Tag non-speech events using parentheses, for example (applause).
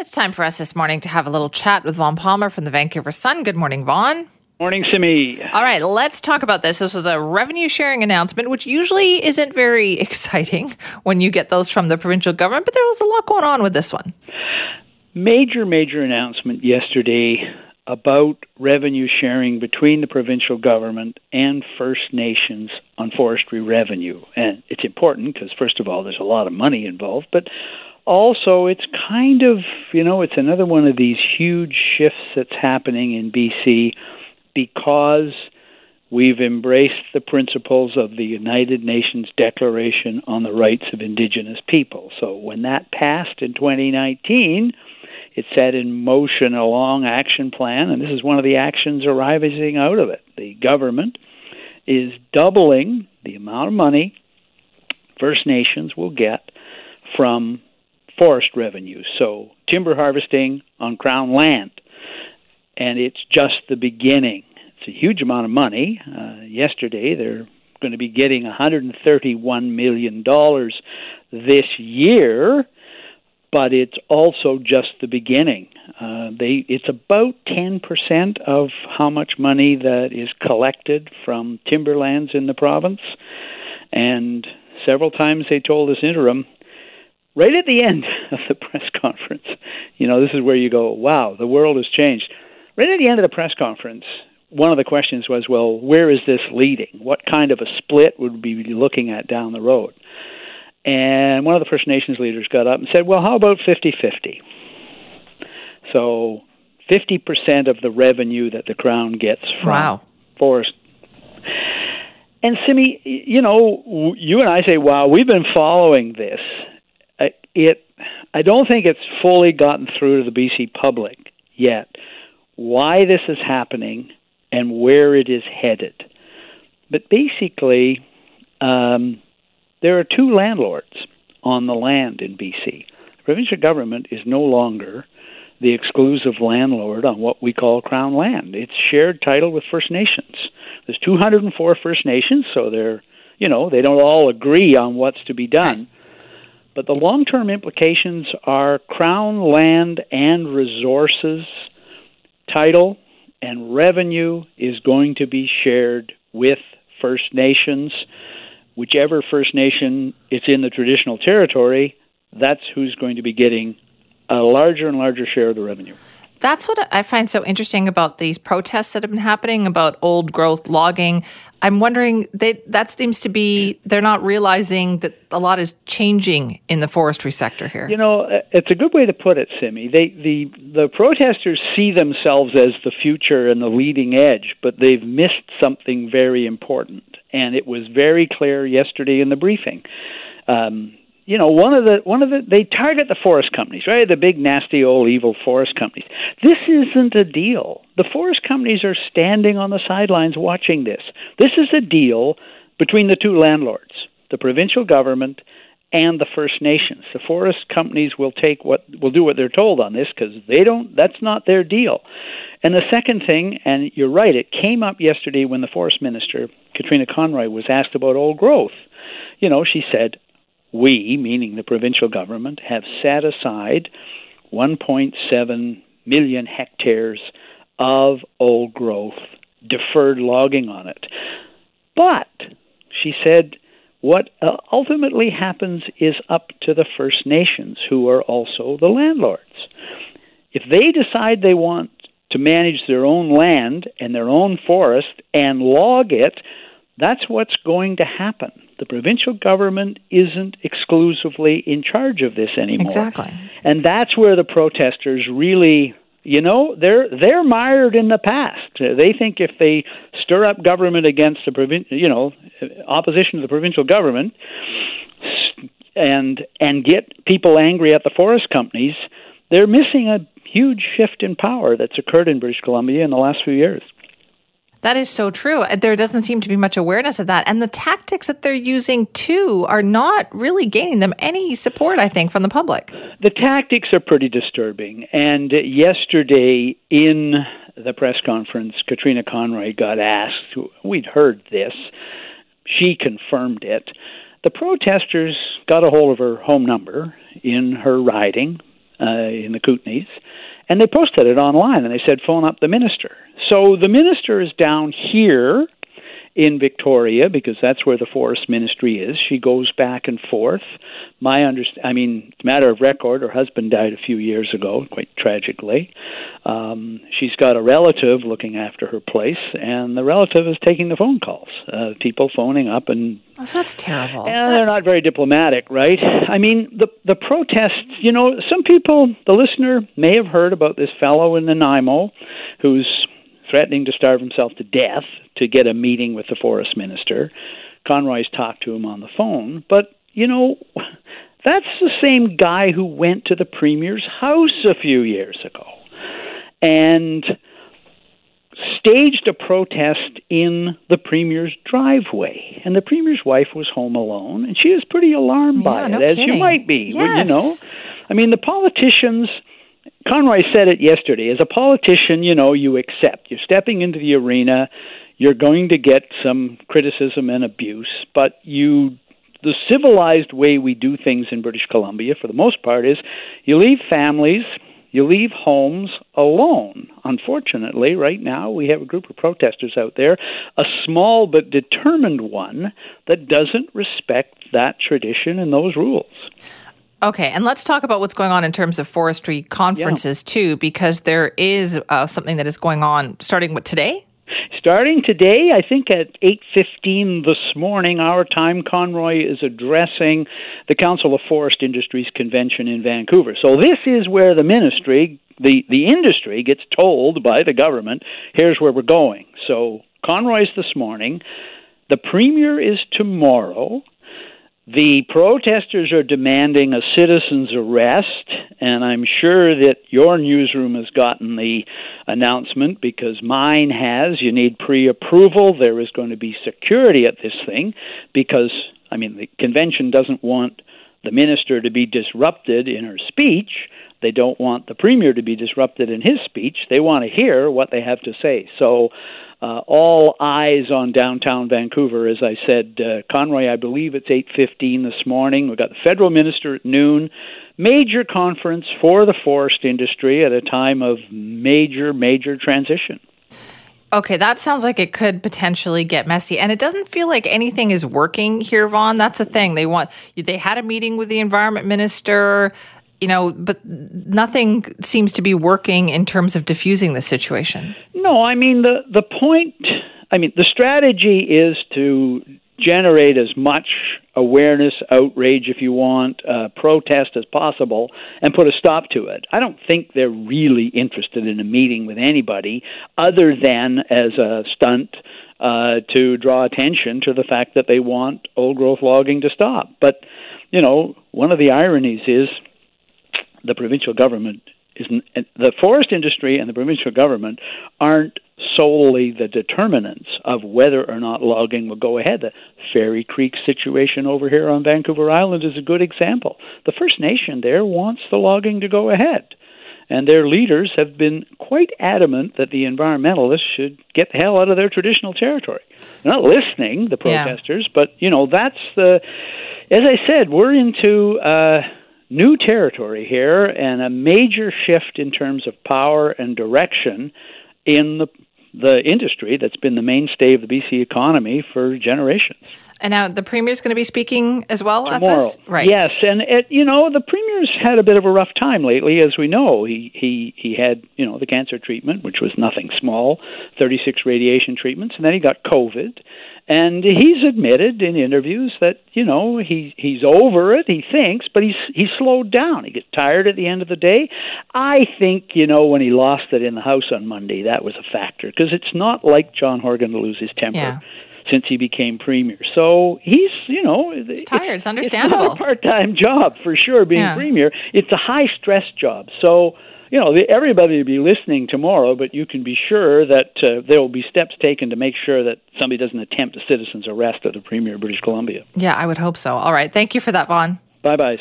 It's time for us this morning to have a little chat with Vaughn Palmer from the Vancouver Sun. Good morning, Vaughn. Morning, Simi. All right, let's talk about this. This was a revenue sharing announcement, which usually isn't very (laughs) exciting when you get those from the provincial government, but there was a lot going on with this one. Major, major announcement yesterday about revenue sharing between the provincial government and First Nations on forestry revenue. And it's important because, first of all, there's a lot of money involved, but also it's kind of, you know, it's another one of these huge shifts that's happening in BC because we've embraced the principles of the United Nations Declaration on the Rights of Indigenous People. So when that passed in 2019, it set in motion a long action plan, and this is one of the actions arising out of it. The government is doubling the amount of money First Nations will get from forest revenue, so timber harvesting on Crown land. And it's just the beginning. It's a huge amount of money. Uh, yesterday, they're going to be getting $131 million this year but it's also just the beginning. Uh, they it's about 10% of how much money that is collected from timberlands in the province, and several times they told us interim. Right at the end (laughs) of the press conference, you know, this is where you go, wow, the world has changed. Right at the end of the press conference, one of the questions was, well, where is this leading? What kind of a split would we be looking at down the road? And one of the First Nations leaders got up and said, well, how about 50 50? So 50% of the revenue that the Crown gets from wow. forest. And Simi, you know, you and I say, wow, we've been following this. It, I don't think it's fully gotten through to the BC public yet why this is happening and where it is headed. But basically, um, there are two landlords on the land in BC. The provincial government is no longer the exclusive landlord on what we call Crown land. It's shared title with First Nations. There's 204 First Nations, so they're, you know, they don't all agree on what's to be done. But the long term implications are Crown land and resources title and revenue is going to be shared with First Nations whichever First Nation it's in the traditional territory, that's who's going to be getting a larger and larger share of the revenue. That's what I find so interesting about these protests that have been happening about old growth logging. I'm wondering they, that seems to be they're not realizing that a lot is changing in the forestry sector here. You know, it's a good way to put it, Simi. They the the protesters see themselves as the future and the leading edge, but they've missed something very important and it was very clear yesterday in the briefing. Um, you know, one of the one of the they target the forest companies, right? The big nasty old evil forest companies. This isn't a deal. The forest companies are standing on the sidelines watching this. This is a deal between the two landlords, the provincial government and the First Nations. The forest companies will take what will do what they're told on this because they don't. That's not their deal. And the second thing, and you're right, it came up yesterday when the forest minister Katrina Conroy was asked about old growth. You know, she said, "We, meaning the provincial government, have set aside 1.7 million hectares of old growth, deferred logging on it." But she said what uh, ultimately happens is up to the First Nations, who are also the landlords. If they decide they want to manage their own land and their own forest and log it, that's what's going to happen. The provincial government isn't exclusively in charge of this anymore. Exactly. And that's where the protesters really you know they're they're mired in the past they think if they stir up government against the provin- you know opposition to the provincial government and and get people angry at the forest companies they're missing a huge shift in power that's occurred in British Columbia in the last few years. That is so true. There doesn't seem to be much awareness of that. And the tactics that they're using too are not really gaining them any support, I think, from the public. The tactics are pretty disturbing. And yesterday in the press conference, Katrina Conroy got asked, we'd heard this, she confirmed it. The protesters got a hold of her home number in her riding, uh, in the Kootenays, and they posted it online and they said, phone up the minister. So the minister is down here in Victoria because that's where the forest ministry is. She goes back and forth. My underst- I mean, it's a matter of record. Her husband died a few years ago, quite tragically. Um, she's got a relative looking after her place, and the relative is taking the phone calls. Uh, people phoning up and oh, that's terrible. And they're not very diplomatic, right? I mean, the the protests. You know, some people, the listener may have heard about this fellow in Nanaimo, who's threatening to starve himself to death to get a meeting with the forest minister. Conroy's talked to him on the phone, but you know, that's the same guy who went to the premier's house a few years ago and staged a protest in the premier's driveway. And the premier's wife was home alone, and she was pretty alarmed yeah, by no it, as kidding. you might be. Yes. You know, I mean, the politicians Conroy said it yesterday. As a politician, you know, you accept. You're stepping into the arena. You're going to get some criticism and abuse, but you the civilized way we do things in British Columbia for the most part is you leave families, you leave homes alone. Unfortunately, right now we have a group of protesters out there, a small but determined one that doesn't respect that tradition and those rules. Okay, and let's talk about what's going on in terms of forestry conferences yeah. too, because there is uh, something that is going on starting with today. Starting today, I think at eight fifteen this morning, our time, Conroy is addressing the Council of Forest Industries convention in Vancouver. So this is where the ministry, the the industry, gets told by the government, here's where we're going. So Conroy's this morning. The premier is tomorrow. The protesters are demanding a citizen's arrest, and I'm sure that your newsroom has gotten the announcement because mine has. You need pre approval. There is going to be security at this thing because, I mean, the convention doesn't want the minister to be disrupted in her speech. They don't want the premier to be disrupted in his speech. They want to hear what they have to say. So, uh, all eyes on downtown Vancouver. As I said, uh, Conroy, I believe it's 8:15 this morning. We've got the federal minister at noon. Major conference for the forest industry at a time of major, major transition. Okay, that sounds like it could potentially get messy, and it doesn't feel like anything is working here, Vaughn. That's the thing. They want they had a meeting with the environment minister you know, but nothing seems to be working in terms of diffusing the situation. No, I mean the the point. I mean the strategy is to generate as much awareness, outrage, if you want, uh, protest as possible, and put a stop to it. I don't think they're really interested in a meeting with anybody other than as a stunt uh, to draw attention to the fact that they want old growth logging to stop. But you know, one of the ironies is the provincial government isn't the forest industry and the provincial government aren't solely the determinants of whether or not logging will go ahead. The Fairy Creek situation over here on Vancouver Island is a good example. The First Nation there wants the logging to go ahead. And their leaders have been quite adamant that the environmentalists should get the hell out of their traditional territory. They're not listening, the protesters, yeah. but you know that's the. As I said, we're into uh, new territory here and a major shift in terms of power and direction in the the industry that's been the mainstay of the BC economy for generations. And now the premier's going to be speaking as well Tomorrow. at this, right? Yes, and it, you know the premier's had a bit of a rough time lately, as we know. He he he had you know the cancer treatment, which was nothing small, thirty six radiation treatments, and then he got COVID, and he's admitted in interviews that you know he he's over it. He thinks, but he's he's slowed down. He gets tired at the end of the day. I think you know when he lost it in the House on Monday, that was a factor because it's not like John Horgan to lose his temper. Yeah. Since he became premier, so he's you know it's tired. It's understandable. It's not a part-time (laughs) job for sure. Being yeah. premier, it's a high-stress job. So you know, the, everybody will be listening tomorrow, but you can be sure that uh, there will be steps taken to make sure that somebody doesn't attempt a citizen's arrest of the Premier of British Columbia. Yeah, I would hope so. All right. Thank you for that, Vaughn. Bye bye.